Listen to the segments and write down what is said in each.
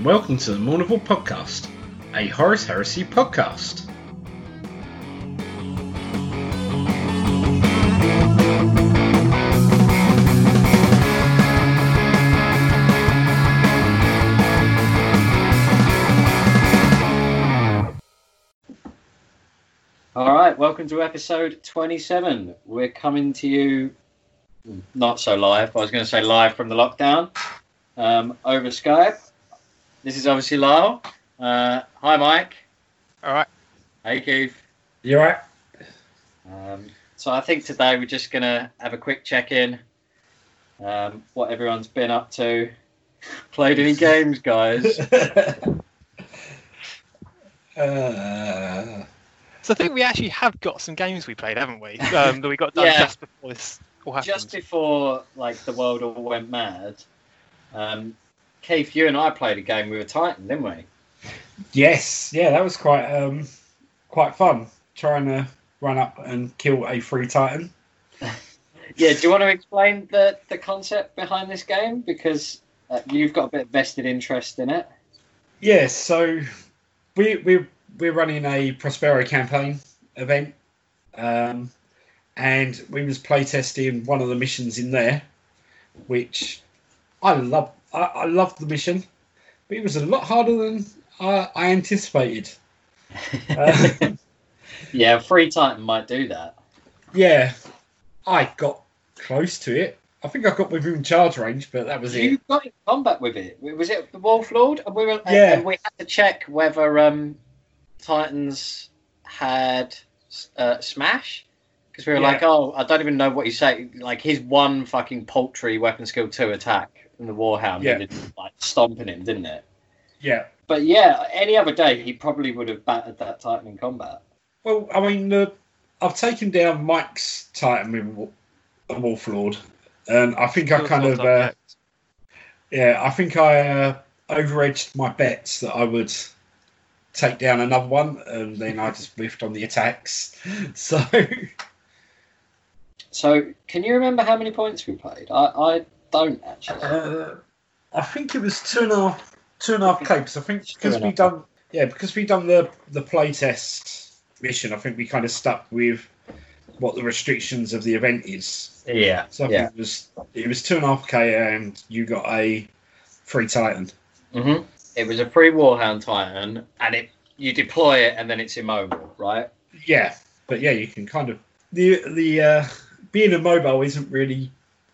and welcome to the Mournival Podcast, a Horus Heresy podcast. All right, welcome to episode 27. We're coming to you not so live. I was going to say live from the lockdown um, over Skype. This is obviously Lyle. Uh, hi, Mike. All right. Hey, Keith. You alright? Um, so I think today we're just going to have a quick check-in. Um, what everyone's been up to. Played any games, guys? uh, So I think we actually have got some games we played, haven't we? Um, that we got done Yeah. just before this all happened. just before like the world all went mad, um, Keith, you and I played a game with a Titan, didn't we? Yes, yeah, that was quite um quite fun trying to run up and kill a free titan. Yeah, do you want to explain the, the concept behind this game? Because uh, you've got a bit of vested interest in it. Yeah, so we we we're running a Prospero campaign event, um, and we was playtesting one of the missions in there, which I love. I, I loved the mission, but it was a lot harder than I, I anticipated. Uh, yeah, Free Titan might do that. yeah, I got close to it. I think I got within charge range, but that was it. You got in combat with it. Was it the Wolf Lord? And we were, Yeah. and we had to check whether um, Titans had uh, Smash. Because we were Yeah. like, oh, I don't even know what you say. Like his one fucking paltry weapon skill two attack in the Warhound Yeah. ended like stomping him, didn't it? Yeah. But yeah, any other day he probably would have battered that Titan in combat. Well, I mean, the, I've taken down Mike's Titan with Wa- the Wolf Lord, and I think I kind of, uh, yeah, I think I uh, overedged my bets that I would take down another one, and then I just whiffed on the attacks. So, So can you remember how many points we played? I, I don't actually. uh, I think it was two and a half, two and a half capes. I think because we half. done, yeah, because we done the the playtest mission. I think we kind of stuck with what the restrictions of the event is. Yeah, So I think yeah. it was it was two and a half k, and you got a free Titan. hmm It was a free Warhound Titan, and it you deploy it and then it's immobile, right? Yeah, but yeah, you can kind of the the uh, being immobile isn't really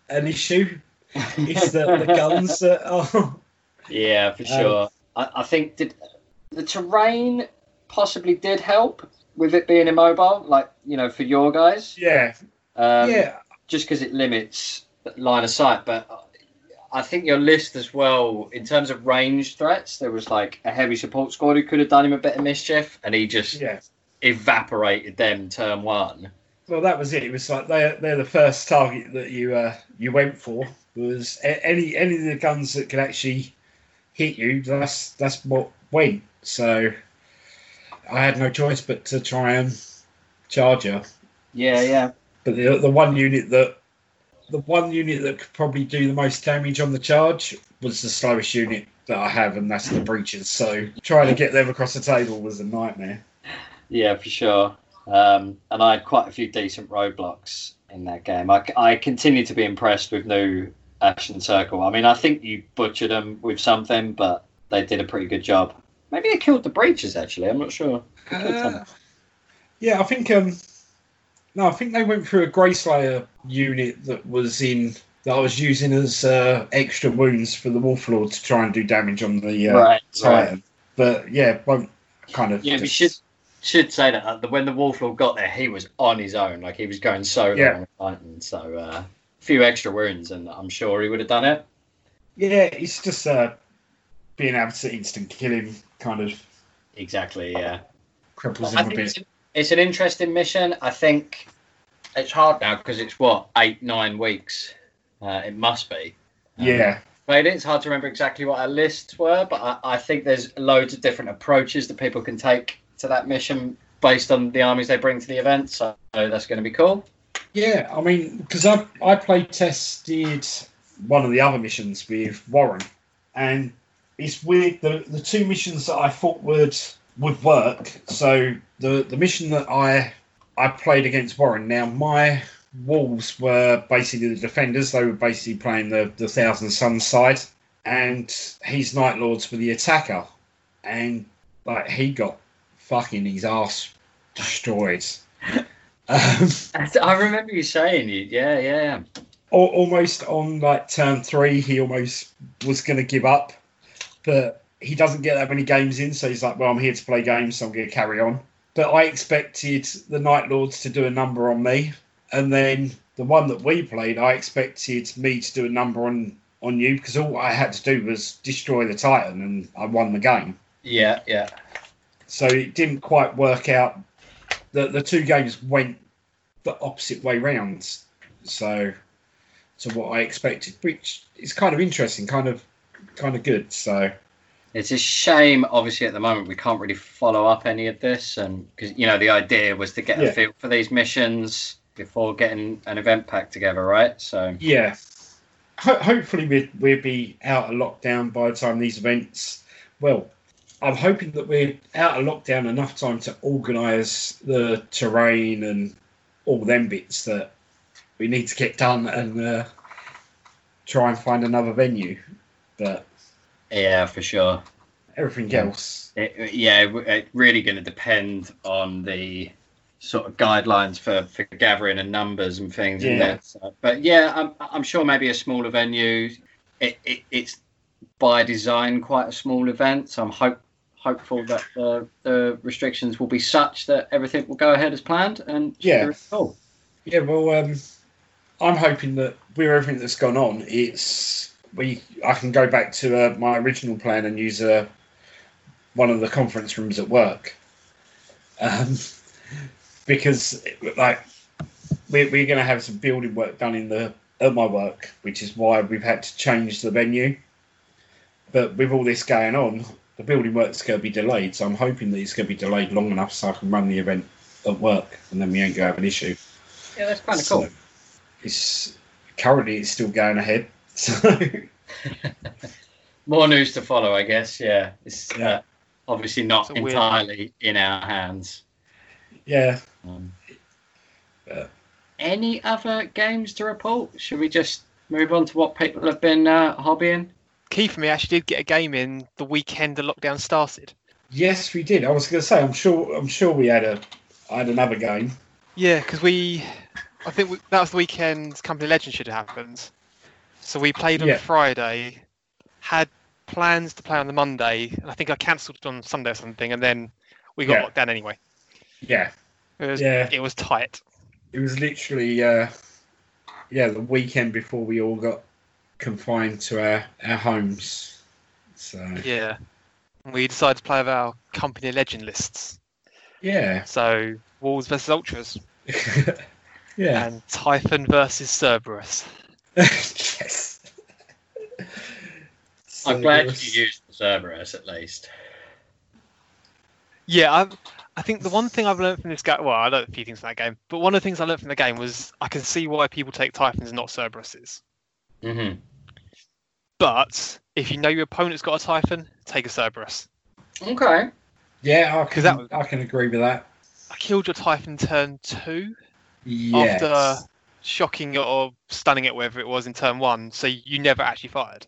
an issue. It's the, the guns that are. Yeah, for Um, sure. I, I think did the terrain possibly did help with it being immobile, like you know, for your guys. Yeah, Um, yeah, Just because it limits line of sight, but I think your list as well, in terms of range threats, there was like a heavy support squad who could have done him a bit of mischief, and he just yeah. evaporated them turn one. Well, that was it. It was like they're they're the first target that you uh, you went for was any any of the guns that could actually hit you. That's that's what went. So I had no choice but to try and charge her. Yeah, yeah. But the the one unit that the one unit that could probably do the most damage on the charge was the slowest unit that I have, and that's the breachers. So trying to get them across the table was a nightmare. Yeah, for sure. Um, and I had quite a few decent roadblocks in that game. I, I continue to be impressed with new Ashen Circle. I mean, I think you butchered them with something, but they did a pretty good job. Maybe they killed the breachers, actually. I'm not sure. Uh, yeah, I think um no, I think they went through a Grey Slayer unit that was in that I was using as uh, extra wounds for the Wolf Lord to try and do damage on the uh, right, right. Titan. But yeah, won't kind of Yeah, we just- should should say that uh, when the Wolf Lord got there, he was on his own. Like, he was going solo Yeah. on Titan. So, uh, a few extra wounds, and I'm sure he would have done it. yeah, it's just uh, being able to instant kill him kind of Exactly, yeah. cripples him a think it's, bit. an- it's an interesting mission. I think it's hard now because it's what eight nine weeks. Uh, it must be. Um, Yeah, played it. It's hard to remember exactly what our lists were, but I, I think there's loads of different approaches that people can take to that mission based on the armies they bring to the event. So that's going to be cool. yeah. I mean, because I I play tested one of the other missions with Warren, and it's weird. The the two missions that I thought would would work. So the the mission that I I played against Warren. Now my Wolves were basically the defenders. They were basically playing the the Thousand Suns side, and his Night Lords were the attacker. And like he got fucking his ass destroyed. um, I remember you saying you. Yeah, yeah. al- almost on like turn three, he almost was going to give up, but he doesn't get that many games in, so he's like, "Well, I'm here to play games, so I'm going to carry on." But I expected the Night Lords to do a number on me, and then the one that we played, I expected me to do a number on on you because all I had to do was destroy the Titan, and I won the game. Yeah, yeah. So it didn't quite work out. The the two games went the opposite way round. So to what I expected, which is kind of interesting, kind of kind of good. So It's a shame, obviously, at the moment we can't really follow up any of this, and because you know the idea was to get Yeah. a feel for these missions before getting an event pack together, right? So yeah, Ho- hopefully we'd we'll be out of lockdown by the time these events. Well, I'm hoping that we're out of lockdown enough time to organise the terrain and all them bits that we need to get done and uh, try and find another venue. But yeah, for sure. everything else, It, yeah, it- it's really going to depend on the sort of guidelines for, for gathering and numbers and things. Yeah. it? So, but yeah, I'm, I'm sure maybe a smaller venue. It, it, it's by design quite a small event, so I'm hope, hopeful that the, the restrictions will be such that everything will go ahead as planned. And Yeah. Oh, yeah. Well, um, I'm hoping that with everything that's gone on, it's we I can go back to uh, my original plan and use uh, one of the conference rooms at work, um, because like we're, we're going to have some building work done in the at my work, which is why we've had to change the venue. But with all this going on, the building work's going to be delayed. So I'm hoping that it's going to be delayed long enough so I can run the event at work, and then we ain't going to have an issue. yeah, that's kind of So, cool. It's currently it's still going ahead. So More news to follow, I guess. Yeah, it's Yeah. Uh, obviously not It's a weird- entirely in our hands. yeah, Um, Yeah. Any other games to report? Should we just move on to what people have been uh, hobbying? Key for me actually did get a game in the weekend the lockdown started. yes, we did. I was going to say, I'm sure, I'm sure we had a, I had another game. Yeah, because we, I think we, that was the weekend Company Legend should have happened. So we played on Yeah. Friday, had plans to play on the Monday, and I think I cancelled it on Sunday or something, and then we got Yeah. locked down anyway. Yeah, It was, Yeah. it was tight. it was literally, uh, yeah, the weekend before we all got confined to our our homes. So Yeah. And we decided to play with our Company Legend lists. yeah, So Wolves versus Ultras yeah, and Typhon versus Cerberus. yes. I'm glad So- you used the Cerberus at least. Yeah, I, I think the one thing I've learned from this game, well, I learned a few things from that game, but one of the things I learned from the game was I can see why people take Typhons and not Cerberuses. Hmm But if you know your opponent's got a Typhon, take a Cerberus. Okay. Yeah, I 'Cause can, that I can agree with that. I killed your Typhon turn two Yes. after shocking it or stunning it, wherever it was in turn one, so you never actually fired.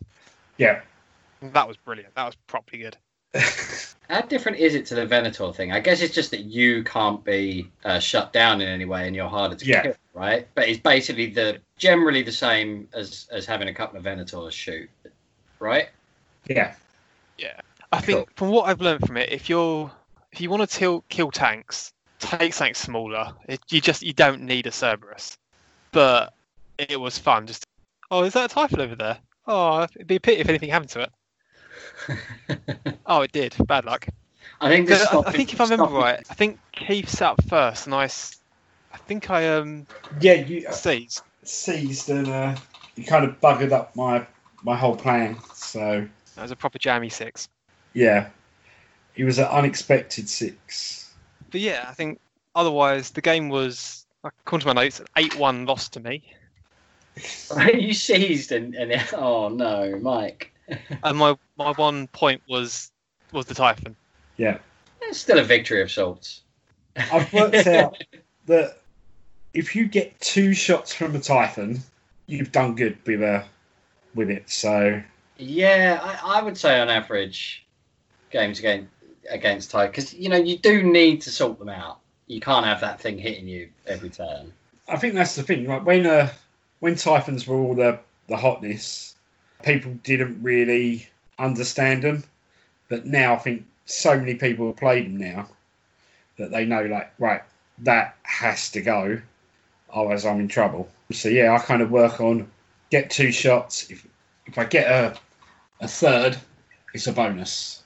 Yeah. That was brilliant. That was properly good. How different is it to the Venator thing? I guess it's just that you can't be uh, shut down in any way, and you're harder to Yeah. kill, right? But it's basically the generally the same as as having a couple of Venators shoot, right? yeah. Yeah. I think from what I've learned from it, if you're if you want to till, kill tanks, take something smaller. It, you just you don't need a Cerberus. But it was fun. Just oh, is that a Typhon over there? Oh, it'd be a pity if anything happened to it. Oh, it did. Bad luck. I think this. I, I think if I remember right, I think Keith sat up first, and I think I um Yeah, you seized. seized and uh, you kind of buggered up my my whole plan. So That was a proper jammy six. yeah, he was an unexpected six. But yeah, I think otherwise the game was according to my notes, eight one loss to me. you seized and, and oh no, Mike. and my my one point was was the Typhon. Yeah, It's still a victory of sorts. I've worked out that if you get two shots from a Typhon, you've done good with uh, with it. So Yeah, I, I would say on average, games against against Ty, because you know you do need to sort them out. You can't have that thing hitting you every turn. I think that's the thing. Like when uh, when Typhons were all the the hotness, people didn't really understand them. But now I think so many people have played them now that they know like right that has to go, otherwise I'm in trouble. So yeah, I kind of work on get two shots. If if I get a a third, it's a bonus.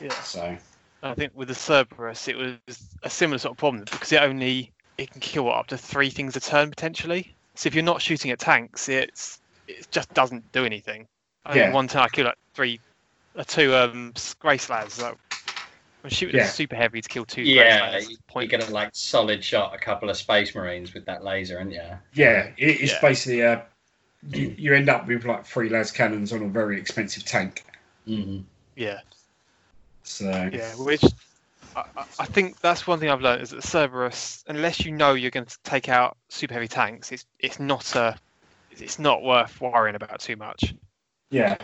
Yeah. So I think with the Cerberus, it was a similar sort of problem because it only it can kill up to three things a turn potentially. So if you're not shooting at tanks, it's it just doesn't do anything. I Yeah. one turn I kill like three, uh, two um Grey Slayers. Like, I'm shooting Yeah. super heavy to kill two. Yeah, Grace you- lads. you're Point. gonna like solid shot a couple of Space Marines with that laser, aren't you? yeah, it, it's Yeah. basically a you, you end up with like three las cannons on a very expensive tank. Mm-hmm. Yeah, So yeah. Which I, I- I think that's one thing I've learned is that Cerberus, unless you know you're going to take out super heavy tanks, it's it's not a it's not worth worrying about too much. Yeah.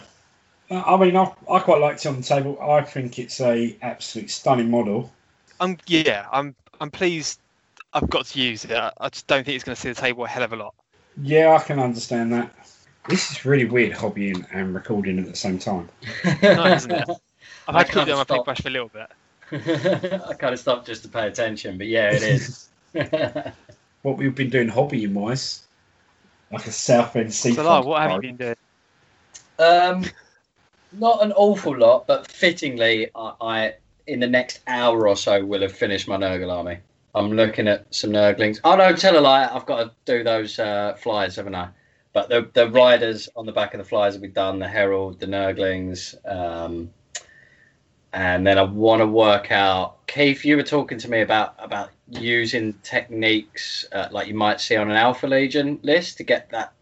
Uh, I mean, I, I quite liked it on the table. I think it's a absolute stunning model. I'm yeah, I'm I'm pleased I've got to use it. I, I just don't think it's going to see the table a hell of a lot. Yeah, I can understand that. This is really weird, hobbying and recording at the same time. No, isn't it? I've I had to keep can't it on my stop. paintbrush for a little bit. I kind of stopped just to pay attention, but yeah, it is. What we've been doing hobbying wise, like a Southend So, seafront. Lar, what have you been doing? Um, not an awful lot, but fittingly, I, I in the next hour or so will have finished my Nurgle army. I'm looking at some Nurglings. Oh no, tell a lie. I've got to do those uh, flyers, haven't I? But the the riders on the back of the flyers will be done. The Herald, the Nurglings, um, and then I want to work out. Keith, you were talking to me about about using techniques uh, like you might see on an Alpha Legion list to get that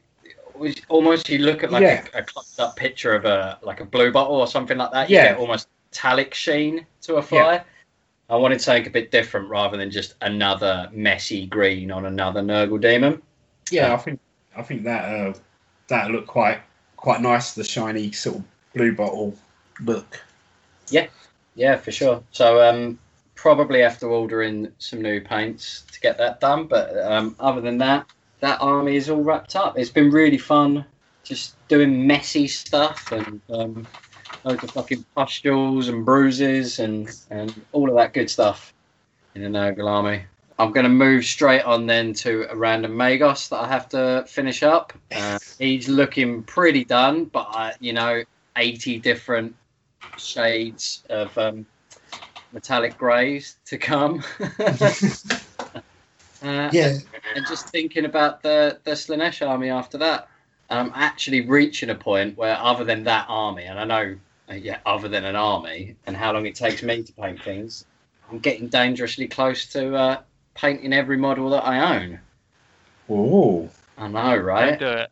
almost you look at like Yeah. a, a close up picture of a like a blue bottle or something like that. You Yeah. get almost metallic sheen to a fly. Yeah. I wanted something a bit different rather than just another messy green on another Nurgle demon. Yeah, I think I think that uh, that looked quite quite nice. The shiny sort of blue bottle look. Yeah, for sure. So um, probably have to order in some new paints to get that done. But um, other than that, that army is all wrapped up. It's been really fun, just doing messy stuff and um, loads of fucking pustules and bruises and and all of that good stuff in the Nurgle army. I'm going to move straight on then to a random Magos that I have to finish up. Uh, he's looking pretty done, but I, you know, 80 different shades of um, metallic greys to come. uh, Yeah, and just thinking about the the Slaanesh army after that. I'm actually reaching a point where, other than that army, and I know, uh, yeah, other than an army, and how long it takes me to paint things, I'm getting dangerously close to uh, painting every model that I own. Oh, I know, Don't right? do it.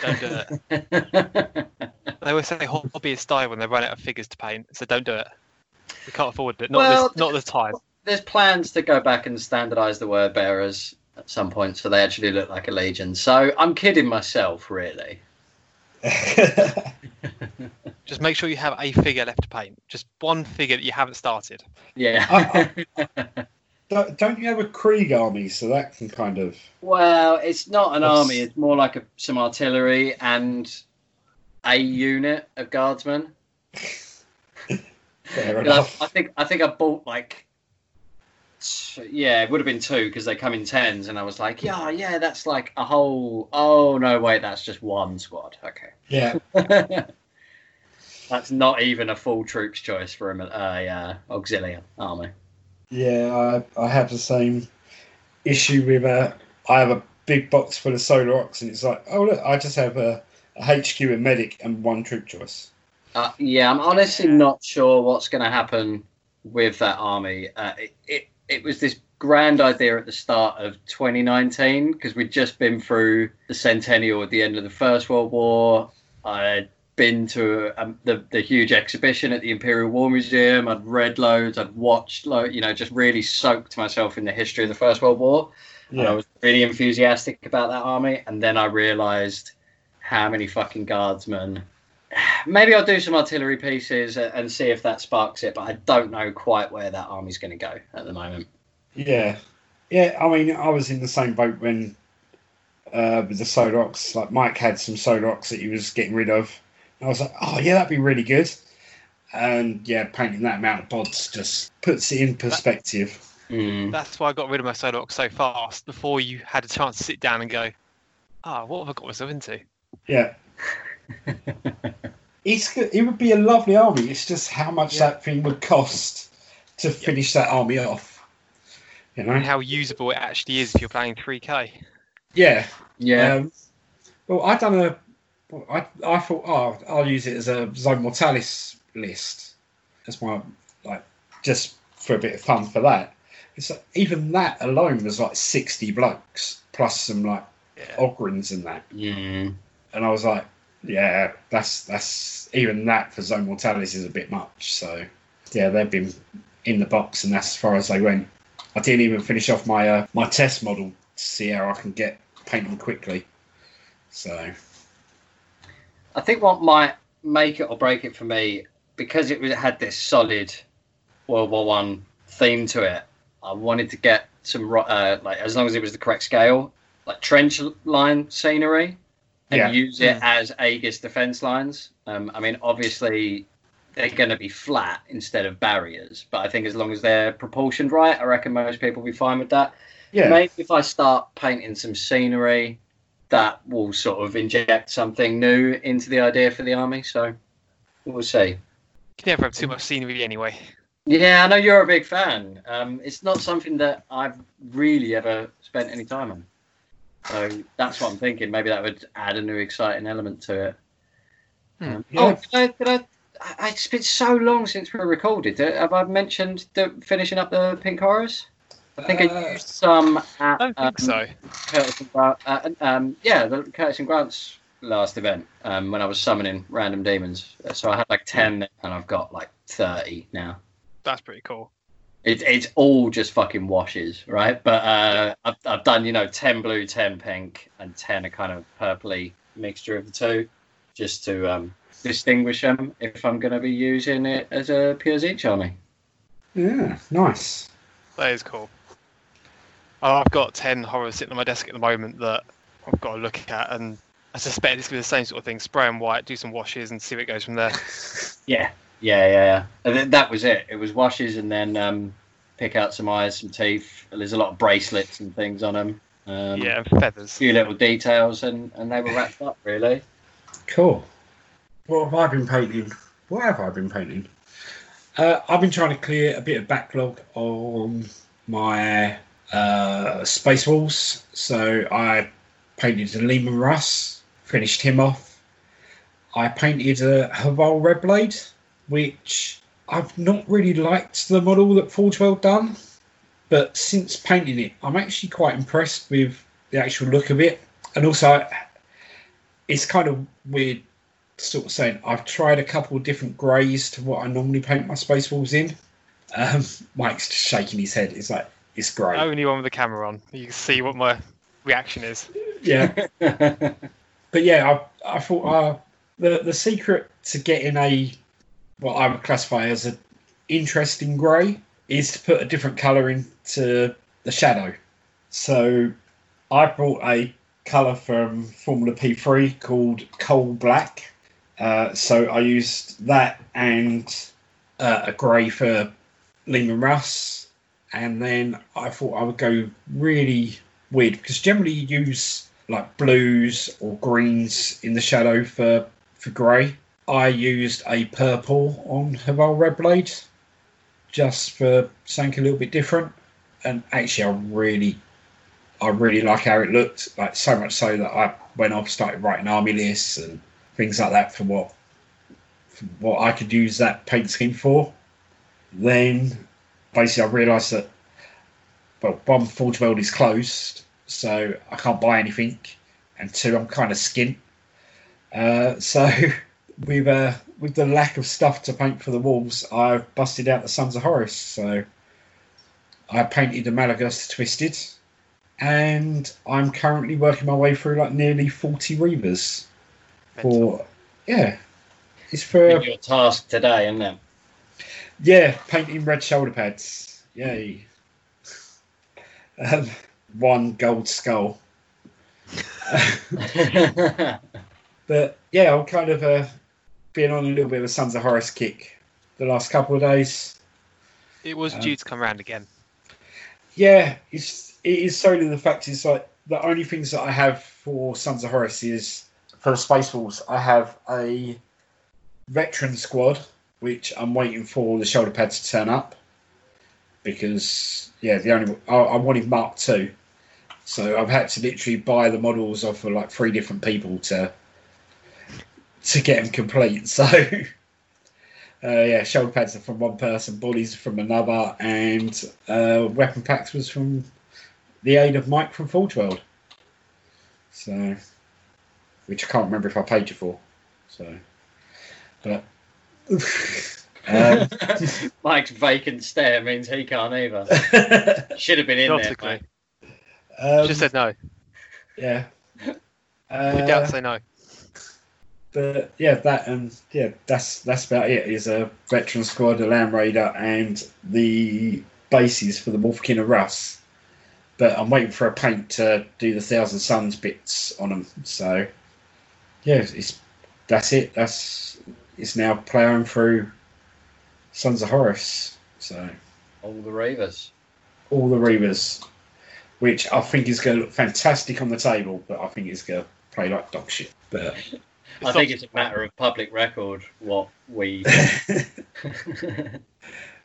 Don't do it. They always say hobbyists die when they run out of figures to paint, so don't do it. We can't afford it. Not Well, this, not this time. There's plans to go back and standardise the word bearers at some point, so they actually look like a legion. So I'm kidding myself, really. Just make sure you have a figure left to paint. Just one figure that you haven't started. Yeah. don't, don't you have a Krieg army so that can kind of Well, it's not an That's- army. It's more like a, some artillery and a unit of guardsmen. fair enough. I, I think I think I bought like t- yeah, it would have been two because they come in tens, and I was like, yeah, yeah, that's like a whole. Oh no, wait, that's just one squad. Okay, Yeah, that's not even a full troops choice for a, a uh, auxiliary army. Yeah, I, I have the same issue with uh, I have a big box full of Solar Aux and it's like, oh look, I just have a, a HQ, a medic, and one troop choice. Uh, yeah, I'm honestly not sure what's going to happen with that army. Uh, it, it it was this grand idea at the start of 2019 because we'd just been through the centennial at the end of the First World War. I been to um, the the huge exhibition at the Imperial War Museum. I'd read loads. I'd watched, loads. you know, just really soaked myself in the history of the First World War. And I was really enthusiastic about that army. And then I realised how many fucking guardsmen. Maybe I'll do some artillery pieces and see if that sparks it, but I don't know quite where that army's going to go at the moment. Yeah, yeah. I mean, I was in the same boat when uh, with the Sodox. Like Mike had some Sodox that he was getting rid of. And I was like, oh yeah, that'd be really good. And yeah, painting that amount of pods just puts it in perspective. Mm. That's why I got rid of my Sodox so fast before you had a chance to sit down and go, ah, what have I got myself into? Yeah. It's. It would be a lovely army. It's just how much Yeah. that thing would cost to finish that army off. You know? And how usable it actually is if you're playing 3K. Yeah. Yeah. Um, well, I've done a. well, I I thought, oh, I'll use it as a Zone Mortalis list. That's my like just for a bit of fun for that. It's like, even that alone was like sixty blokes plus some like Yeah. Ogryns and that, Mm. and I was like, yeah, that's that's even that for Zone Mortalis is a bit much. So yeah, they've been in the box, and that's as far as they went. I didn't even finish off my uh, my test model to see how I can get painting quickly. So I think what might make it or break it for me because it had this solid World War One theme to it. I wanted to get some ro- uh, like as long as it was the correct scale, like trench line scenery, and Yeah. use it Mm. as Aegis defense lines. Um, I mean, obviously they're going to be flat instead of barriers, but I think as long as they're proportioned right, I reckon most people will be fine with that. yeah, Maybe if I start painting some scenery, that will sort of inject something new into the idea for the army. So we'll see. You can never have too much scenery anyway. Yeah, I know you're a big fan. Um, it's not something that I've really ever spent any time on. So that's what I'm thinking. Maybe that would add a new exciting element to it. Hmm. Um, Yeah. Oh, did I, did I, I, it's been so long since we recorded. Uh, Have I mentioned the finishing up the Pink Horrors? I think I Uh, used some at I don't think um, so. Curtis and Grant, uh, um, yeah, the Curtis and Grant's last event um, when I was summoning random demons. So I had like ten, and I've got like thirty now. That's pretty cool. It, it's all just fucking washes, right? But uh, I've, I've done you know ten blue, ten pink, and ten a kind of purpley mixture of the two, just to um, distinguish them if I'm going to be using it as a pure Tzeentch army. yeah, nice. That is cool. Oh, I've got 10 horrors sitting on my desk at the moment that I've got to look at, and I suspect it's going to be the same sort of thing. Spray them white, do some washes, and see where it goes from there. Yeah, yeah, yeah, yeah. And then that was it. It was washes and then um, pick out some eyes, some teeth. There's a lot of bracelets and things on them. Um, yeah, and feathers. A few little details, and, and they were wrapped up really. Cool. What have I been painting? What have I been painting? Uh, I've been trying to clear a bit of backlog on my uh, Space Wolves. So I painted a Leman Russ, finished him off. I painted a Hvarl Red Blade, which I've not really liked the model that Forge World done. But since painting it, I'm actually quite impressed with the actual look of it. And also, it's kind of weird sort of saying I've tried a couple of different greys to what I normally paint my space wolves in. Um, Mike's shaking his head. It's like it's grey. Only one with the camera on. You can see what my reaction is. Yeah, but yeah, I I thought uh, the the secret to getting a what I would classify as an interesting grey is to put a different colour into the shadow. So I brought a colour from Formula P3 called Coal Black. Uh, so I used that and uh, a grey for Leman Russ, and then I thought I would go really weird because generally you use like blues or greens in the shadow for for grey. I used a purple on Hvarl Red Blade just for something a little bit different, and actually I really I really like how it looked. Like so much so that I went off started writing army lists and things like that for what for what I could use that paint scheme for. Then basically I realised that well, one Forge World is closed, so I can't buy anything, and two I'm kind of skint. Uh, so with uh, with the lack of stuff to paint for the walls, I've busted out the Sons of Horus. So I painted the Maloghurst Twisted, and I'm currently working my way through like nearly forty Reavers. For yeah, it's for Your task today, isn't it? Yeah painting red shoulder pads. Yay! Um, one gold skull. But yeah, I'm kind of uh, been on a little bit of a Sons of Horus kick the last couple of days. It was Um, due to come around again. Yeah, it's it is solely the fact is like the only things that I have for Sons of Horus is for the Spaceballs. I have a veteran squad, which I'm waiting for the shoulder pad to turn up because yeah, the only I, I wanted Mark two, so I've had to literally buy the models off of like three different people to to get them complete. So. Uh, yeah, shoulder pads are from one person, bodies from another, and uh, weapon packs was from the aid of Mike from Forge World. So, which I can't remember if I paid you for. So, but um, Mike's vacant stare means he can't either. Should have been in there. Logically. mate. um, Just said no. yeah. We doubt Uh, say no. but yeah, that and yeah, that's that's about it. Is a veteran squad, a Land Raider, and the bases for the Wolfkin of Russ. But I'm waiting for a paint to do the Thousand Suns bits on them. So yeah, it's that's it. That's it's now ploughing through Sons of Horus. So All the Reavers. all the Reavers, which I think is going to look fantastic on the table, but I think it's going to play like dog shit. But I think it's a matter of public record what we.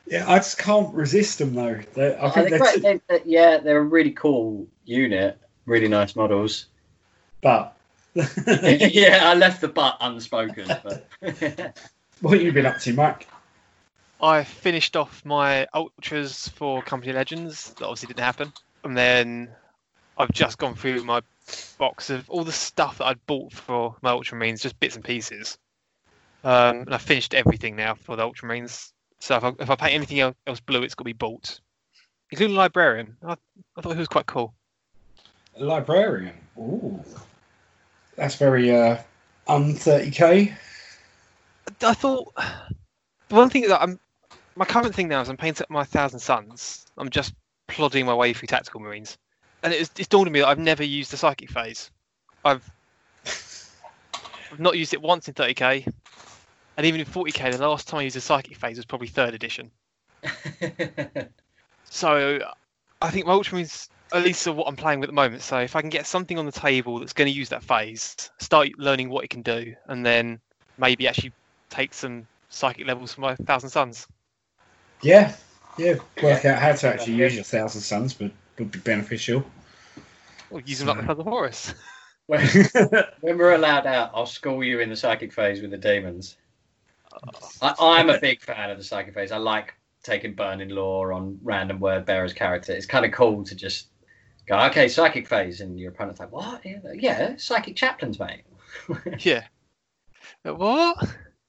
Yeah, I just can't resist them though. They're, I I think think they're, great. They- they- yeah, they're a really cool unit. Really nice models. but yeah, I left the butt unspoken. But what have you been up to, Mike? I finished off my ultras for Company Legends. That obviously didn't happen. And then I've just gone through my box of all the stuff that I'd bought for my Ultramarines, just bits and pieces. Um, and I finished everything now for the Ultramarines. So if I, if I paint anything el- else blue, it's got to be bought, including a Librarian. I, I thought he was quite cool. A librarian. Ooh, that's very uh, un thirty k. I thought the one thing that I'm my current thing now is I'm painting up my Thousand Suns. I'm just plodding my way through Tactical Marines, and it's, it's dawned on me that I've never used the Psychic phase. I've I've not used it once in 30k, and even in 40k, the last time I used the Psychic phase was probably third edition. So I think my Ultramarines, at least are what I'm playing with at the moment. So if I can get something on the table that's going to use that phase, start learning what it can do, and then maybe actually take some psychic levels for my Thousand Suns. Yeah, yeah. Work out how to actually use your thousand suns, but would be beneficial. Or use them like the Sons of Horus. when, when we're allowed out, I'll school you in the psychic phase with the demons. Uh, I, I'm a big fan of the psychic phase. I like taking burning law on random word bearers character. It's kind of cool to just go, okay, psychic phase, and your opponent's like, what? Yeah, Yeah, psychic chaplains, mate. yeah. Uh, What?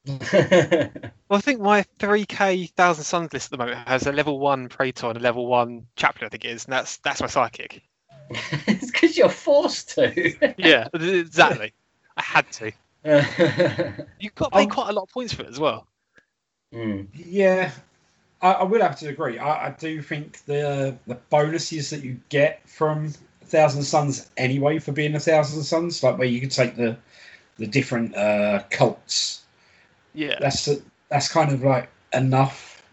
Well, I think my 3k Thousand Suns list at the moment has a level one Praetor and a level one Chaplain, I think it is, and that's that's my psychic. it's because you're forced to. Yeah, exactly. I had to. You've got to pay Um, quite a lot of points for it as well. Mm. Yeah, I, I will have to agree. I, I do think the the bonuses that you get from Thousand Suns anyway for being a Thousand Suns, like where you can take the the different uh, cults. Yeah. That's that's kind of like enough.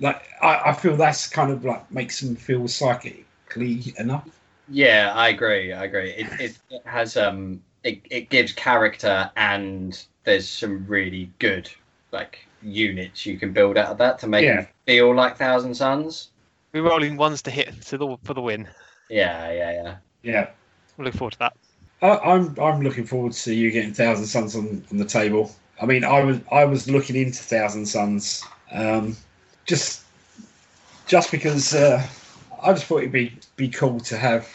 Like I, I feel that's kind of like makes them feel psychically enough. Yeah, I agree. I agree. It, it, it has um it, it gives character and there's some really good like units you can build out of that to make Yeah. them feel like Thousand Suns. We're rolling ones to hit to the, for the win. Yeah, yeah, yeah. Yeah. I look forward to that. I, I'm I'm looking forward to you getting Thousand Suns on, on the table. I mean, I was I was looking into Thousand Suns, um, just just because uh, I just thought it'd be be cool to have.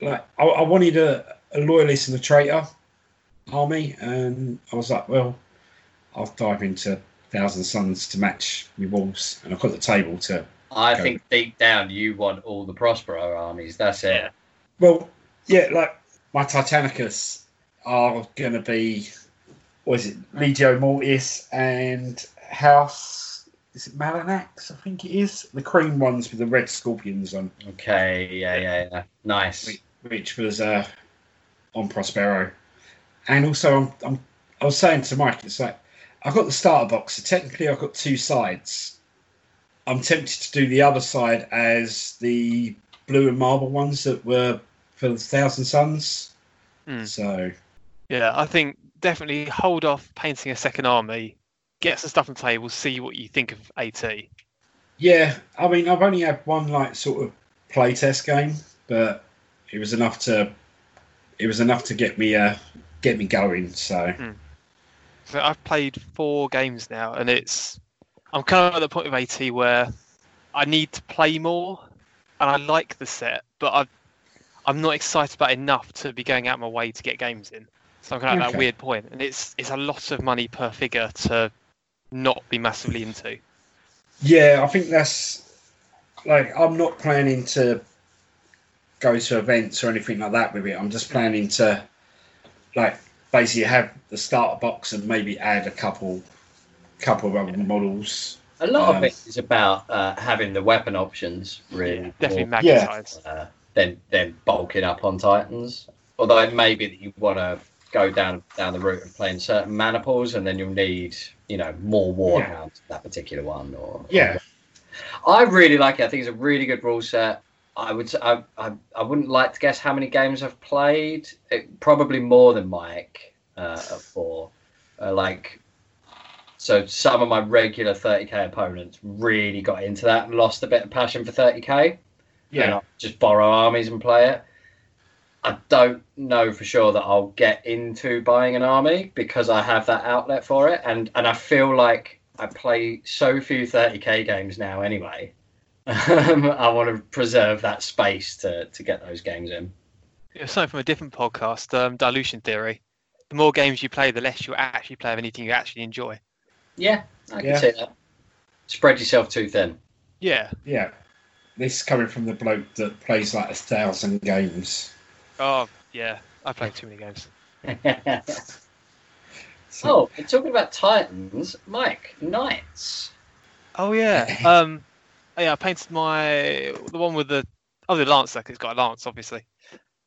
Like, I, I wanted a, a loyalist and a traitor, army, and I was like, well, I'll dive into Thousand Suns to match my wolves, and I've got the table to. I Go. think deep down you want all the Prospero armies. That's it. Well, yeah, like my Titanicus are going to be, what is it, Legio Mortis and House. Is it Malinax? I think it is the cream ones with the red scorpions on. Okay, yeah, yeah, yeah. Nice. Wait. which was uh, on Prospero. And also, I'm, I'm, I was saying to Mike, it's like I've got the starter box, so technically I've got two sides. I'm tempted to do the other side as the blue and marble ones that were for the Thousand Suns. Hmm. So Yeah, I think definitely hold off painting a second army, get some stuff on the table, see what you think of AT. yeah, I mean, I've only had one like sort of playtest game, but it was enough to it was enough to get me uh get me going. So So I've played four games now, and it's I'm kind of at the point of AT where I need to play more, and I like the set, but I I'm not excited about enough to be going out my way to get games in. So I'm kind of at that weird point, and it's it's a lot of money per figure to not be massively into. Yeah, I think that's like I'm not planning to go to events or anything like that with it. I'm just planning to like basically you have the starter box and maybe add a couple couple of other models. A lot of Um, it is about uh, having the weapon options, really. Definitely more, magnet Yeah. size. uh, than than bulking up on Titans. Although it may be that you want to go down down the route of playing certain maniples, and then you'll need you know more warhounds for that particular one. Or Yeah. I really like it. I think it's a really good rule set. I would I, I, I wouldn't like to guess how many games I've played. It, probably more than Mike uh, at four. Uh, like, so some of my regular 30k opponents really got into that and lost a bit of passion for 30k. And I'll just borrow armies and play it. I don't know for sure that I'll get into buying an army because I have that outlet for it, and and I feel like I play so few 30k games now anyway. Um, I want to preserve that space to to get those games in. It's something from a different podcast, um, Dilution Theory. The more games you play, the less you actually play of anything you actually enjoy. Yeah, I can Yeah. see that. Spread yourself too thin. Yeah. Yeah. This coming from the bloke that plays like a thousand games. Oh, yeah. I play too many games. So, oh, and talking about Titans, Mike, Knights. Oh yeah. Um, yeah. I painted my the one with the oh the lancer. 'cause it's got a lance, obviously.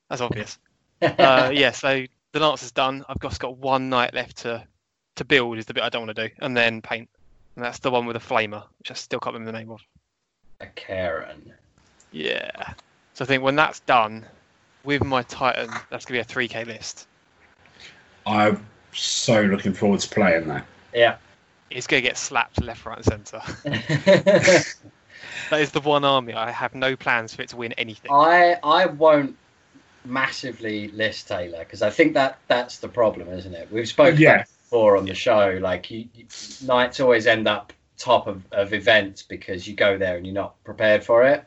That's obvious. Uh, yeah. So the lance is done. I've just got one knight left to to build. Is the bit I don't want to do, and then paint. And that's the one with a flamer, which I still can't remember the name of. Acheron. Yeah. So I think when that's done, with my Titan, that's gonna be a 3k list. I'm so looking forward to playing that. Yeah. It's gonna get slapped left, right, and centre. That is the one army I have no plans for it to win anything. I I won't massively list tailor because I think that that's the problem, isn't it? We've spoken Yeah. before on the show. Like you, you, Knights always end up top of, of events because you go there and you're not prepared for it.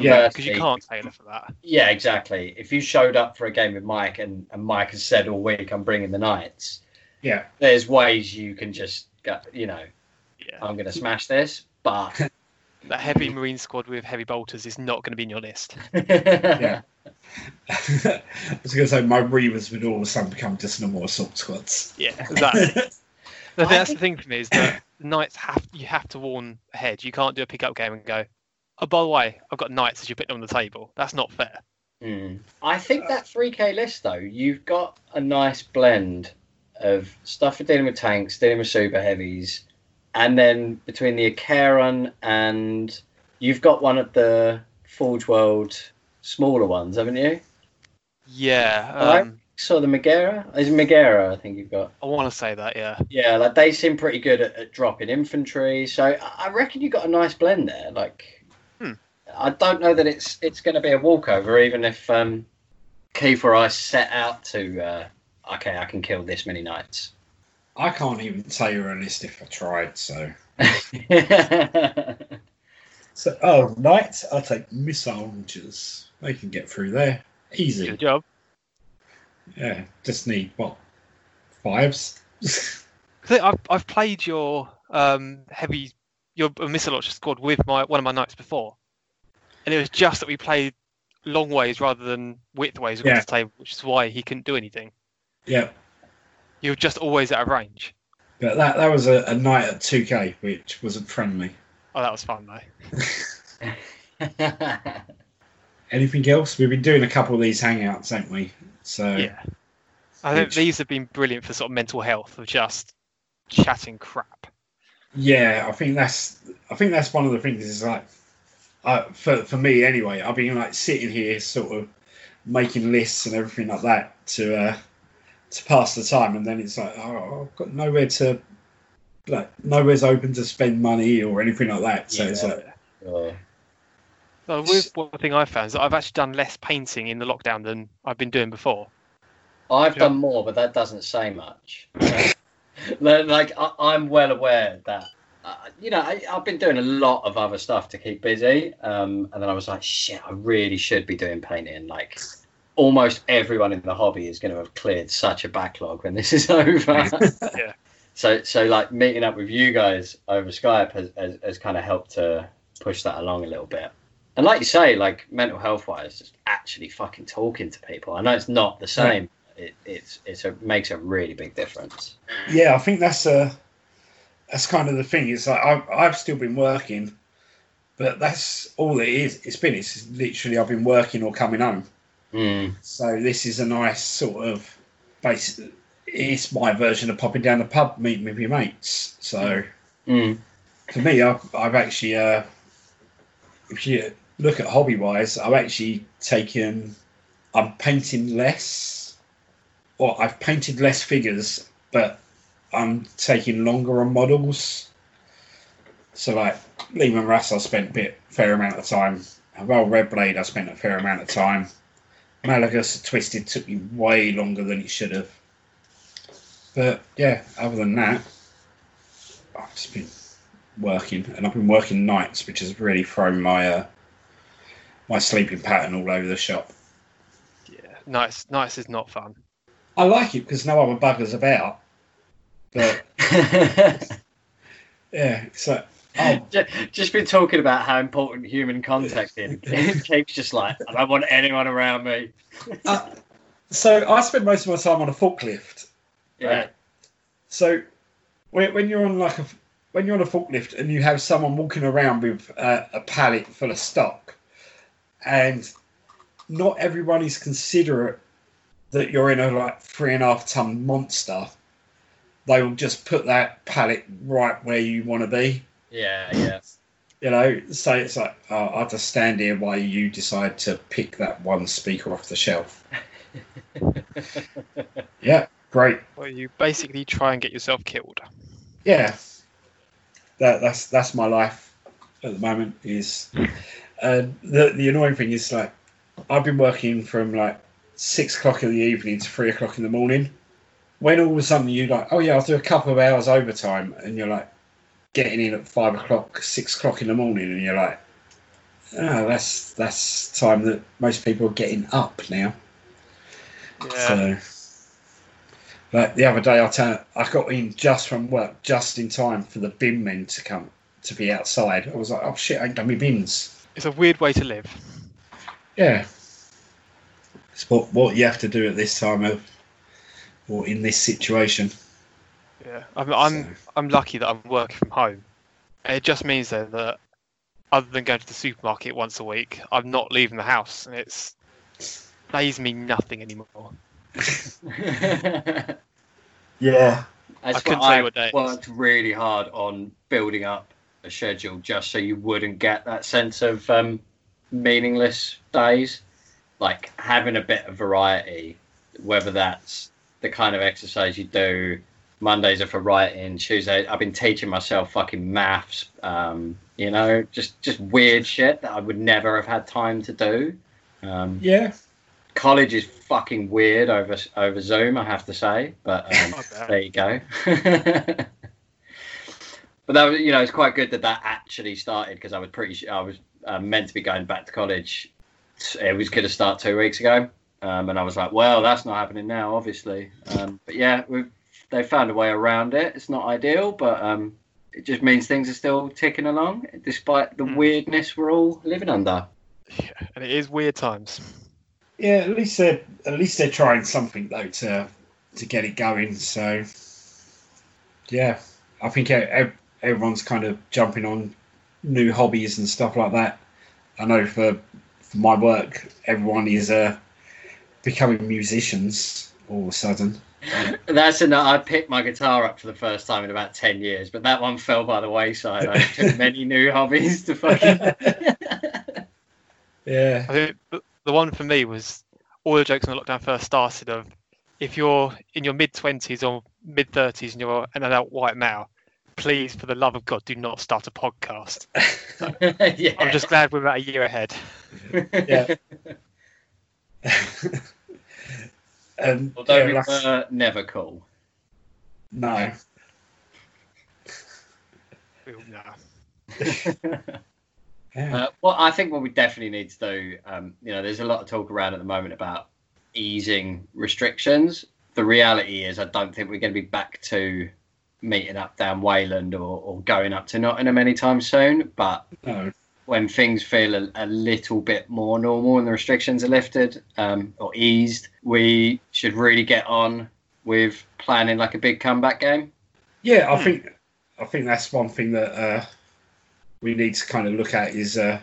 Yeah, because you can't tailor for that. Yeah, exactly. If you showed up for a game with Mike and, and Mike has said oh, all week, I'm bringing the Knights, Yeah. there's ways you can just go, you know, Yeah, I'm going to smash this, but. that heavy marine squad with heavy bolters is not going to be in your list. Yeah. I was going to say my Reavers would all of a sudden become just normal assault squads. Yeah, exactly. I think that's the thing for me is that knights have you have to warn ahead. You can't do a pickup game and go, oh by the way, I've got knights as you put them on the table. That's not fair. Mm. I think that 3K list, though, you've got a nice blend of stuff for dealing with tanks, dealing with super heavies, and then between the Acheron and you've got one of the Forge World smaller ones, haven't you? Yeah, um, So the Magaera? Is it Magaera, I think you've got. I want to say that. Yeah, Yeah, like they seem pretty good at, at dropping infantry. So I I reckon you've got a nice blend there. Like, Hmm. I don't know that it's it's going to be a walkover, even if um, Keith or I set out to. Uh, okay, I can kill this many knights. I can't even tell you a list if I tried, so. So, oh, knights, I'll take missile launchers. They can get through there. Easy. good job. Yeah, just need, what, fives? I've I've played your um heavy your Missalotch squad with my one of my knights before, and it was just that we played long ways rather than width ways across Yeah. the table, which is why he couldn't do anything. yeah, You were just always out of range. but that that was a, a knight at two K, which wasn't friendly. Oh, that was fun though. Anything else? We've been doing a couple of these hangouts, haven't we? So Yeah. I think Which- these have been brilliant for sort of mental health of just chatting crap. Yeah, I think that's I think that's one of the things is like uh, for for me anyway. I've been like sitting here, sort of making lists and everything like that to uh, to pass the time, and then it's like oh, I've got nowhere to like nowhere's open to spend money or anything like that. So it's like Oh. So with one thing I found is that I've actually done less painting in the lockdown than I've been doing before. I've Yeah. done more, but that doesn't say much. Like- like I, I'm well aware that uh, you know I, I've been doing a lot of other stuff to keep busy, um, and then I was like, shit, I really should be doing painting. Like almost everyone in the hobby is going to have cleared such a backlog when this is over. Yeah. So so like meeting up with you guys over Skype has, has, has kind of helped to push that along a little bit. And like you say, like mental health wise, just actually fucking talking to people. I know it's not the same. It, it's it's a makes a really big difference. yeah, I think that's a that's kind of the thing. It's like I've I've still been working, but that's all it is. It's been it's literally I've been working or coming home. Mm. So this is a nice sort of base. It's my version of popping down the pub, meeting with your mates. So Mm. for me, I've, I've actually, uh, if you look at hobby wise, I've actually taken, I'm painting less, or I've painted less figures, but I'm taking longer on models. So like Leman Russ, I spent a bit fair amount of time. Well, Red Blade, I spent a fair amount of time. Maloghurst Twisted took me way longer than it should have. But yeah, other than that, I've just been working, and I've been working nights, which has really thrown my uh, my sleeping pattern all over the shop. Yeah. Nice nice is not fun. I like it because no other buggers about. But yeah, so oh, Just been talking about how important human contact is. Jake's just like, I don't want anyone around me. uh, so I spend most of my time on a forklift. Yeah. So when, when you're on like a when you're on a forklift and you have someone walking around with uh, a pallet full of stock, and not everyone is considerate that you're in a like three and a half ton monster, they will just put that pallet right where you want to be. Yeah, yeah. You know, so it's like oh, I'll just stand here while you decide to pick that one speaker off the shelf. yeah, great. Well, you basically try and get yourself killed. yeah that that's that's my life at the moment is uh, the the annoying thing is like I've been working from like six o'clock in the evening to three o'clock in the morning when all of a sudden you like oh yeah I'll do a couple of hours overtime and you're like getting in at five o'clock six o'clock in the morning and you're like oh that's that's time that most people are getting up now Yeah. so, like the other day, I turn, I got in just from work, just in time for the bin men to come to be outside. I was like, oh shit, I ain't done my bins. It's a weird way to live. Yeah, it's what what you have to do at this time of, or in this situation. Yeah. I'm I'm So, I'm lucky that I'm working from home. It just means though that other than going to the supermarket once a week, I'm not leaving the house, and it's pays me nothing anymore. yeah, That's I couldn't what tell you what day it is. worked really hard on building up a schedule just so you wouldn't get that sense of um, meaningless days. Like having a bit of variety, whether that's the kind of exercise you do. Mondays are for writing. Tuesday, I've been teaching myself fucking maths. Um, you know, just just weird shit that I would never have had time to do. Um, yeah, college is fucking weird over over Zoom, I have to say. But um, there you go. but that was, you know, it's quite good that that actually started because I was pretty, su- I was uh, meant to be going back to college. It was going to start two weeks ago, um, and I was like, well, that's not happening now, obviously. Um, but yeah, we've they found a way around it. It's not ideal, but um, it just means things are still ticking along despite the Mm. weirdness we're all living under. Yeah, and it is weird times. Yeah, at least they're at least they're trying something though to to get it going. So yeah, I think everyone's kind of jumping on new hobbies and stuff like that. I know for for my work, everyone is uh, becoming musicians all of a sudden. That's enough. I picked my guitar up for the first time in about ten years, but that one fell by the wayside. I took many new hobbies to fucking. Yeah, I think the- the one for me was all the jokes when the lockdown first started of if you're in your mid twenties or mid thirties and you're an adult white male, please, for the love of God, do not start a podcast. yeah. I'm just glad we're about a year ahead. yeah. Um, Although yeah, we like- were never cool. no, We all know. yeah. Uh, well, I think what we definitely need to do, um, you know, there's a lot of talk around at the moment about easing restrictions. The reality is, I don't think we're going to be back to meeting up down Wayland or, or going up to Nottingham anytime soon. But no. When things feel a, a little bit more normal and the restrictions are lifted um, or eased, we should really get on with planning like a big comeback game. Yeah, I Hmm. think I think that's one thing that uh, we need to kind of look at is uh,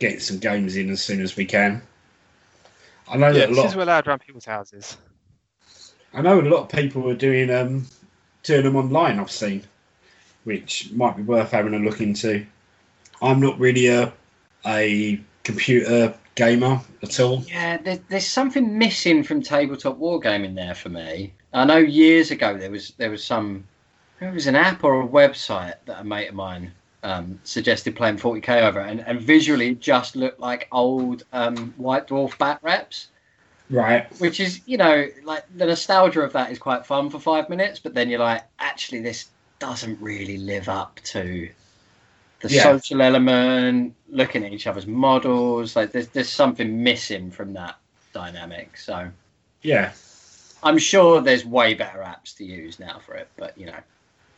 getting some games in as soon as we can. I know Yeah, that a this lot. is we're allowed around people's houses. I know a lot of people are doing um, doing them online. I've seen, which might be worth having a look into. I'm not really a a computer gamer at all. Yeah, there, there's something missing from tabletop wargaming there for me. I know years ago there was there was some there was an app or a website that a mate of mine um, suggested playing 40k over, and, and visually it just looked like old um, White Dwarf bat reps, Right. which is you know like the nostalgia of that is quite fun for five minutes, but then you're like, actually this doesn't really live up to the Yeah. social element, looking at each other's models. Like there's there's something missing from that dynamic. So Yeah. I'm sure there's way better apps to use now for it, but you know,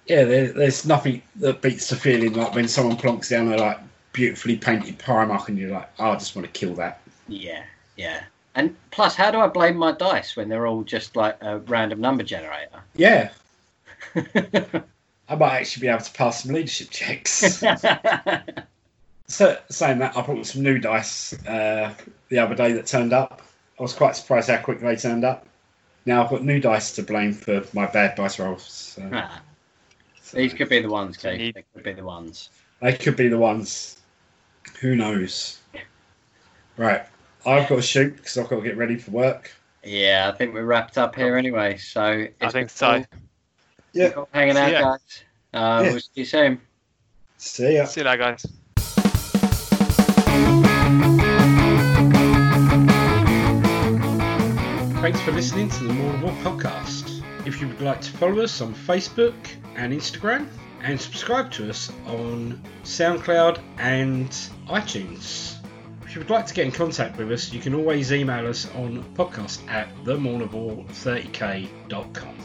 Yeah. There, there's nothing that beats the feeling like when someone plonks down a like beautifully painted Primarch and you're like, oh, I just want to kill that. yeah, yeah. And plus, how do I blame my dice when they're all just like a random number generator? Yeah. I might actually be able to pass some leadership checks. so, saying that, I brought some new dice uh, the other day that turned up. I was quite surprised how quick they turned up. Now I've got new dice to blame for my bad dice rolls. So, Ah, These could be the ones, So you Keith. need- They could be the ones. they could be the ones. Who knows? Right, I've got to shoot because I've got to get ready for work. Yeah, I think we're wrapped up here anyway. So I think so. cool. Yeah. Cool hanging out, guys. Uh, Yeah. We'll see you soon. See ya. See you later, guys. Thanks for listening to the Mournival podcast. If you would like to follow us on Facebook and Instagram, and subscribe to us on SoundCloud and iTunes. If you would like to get in contact with us, you can always email us on podcast at themournival30k.com.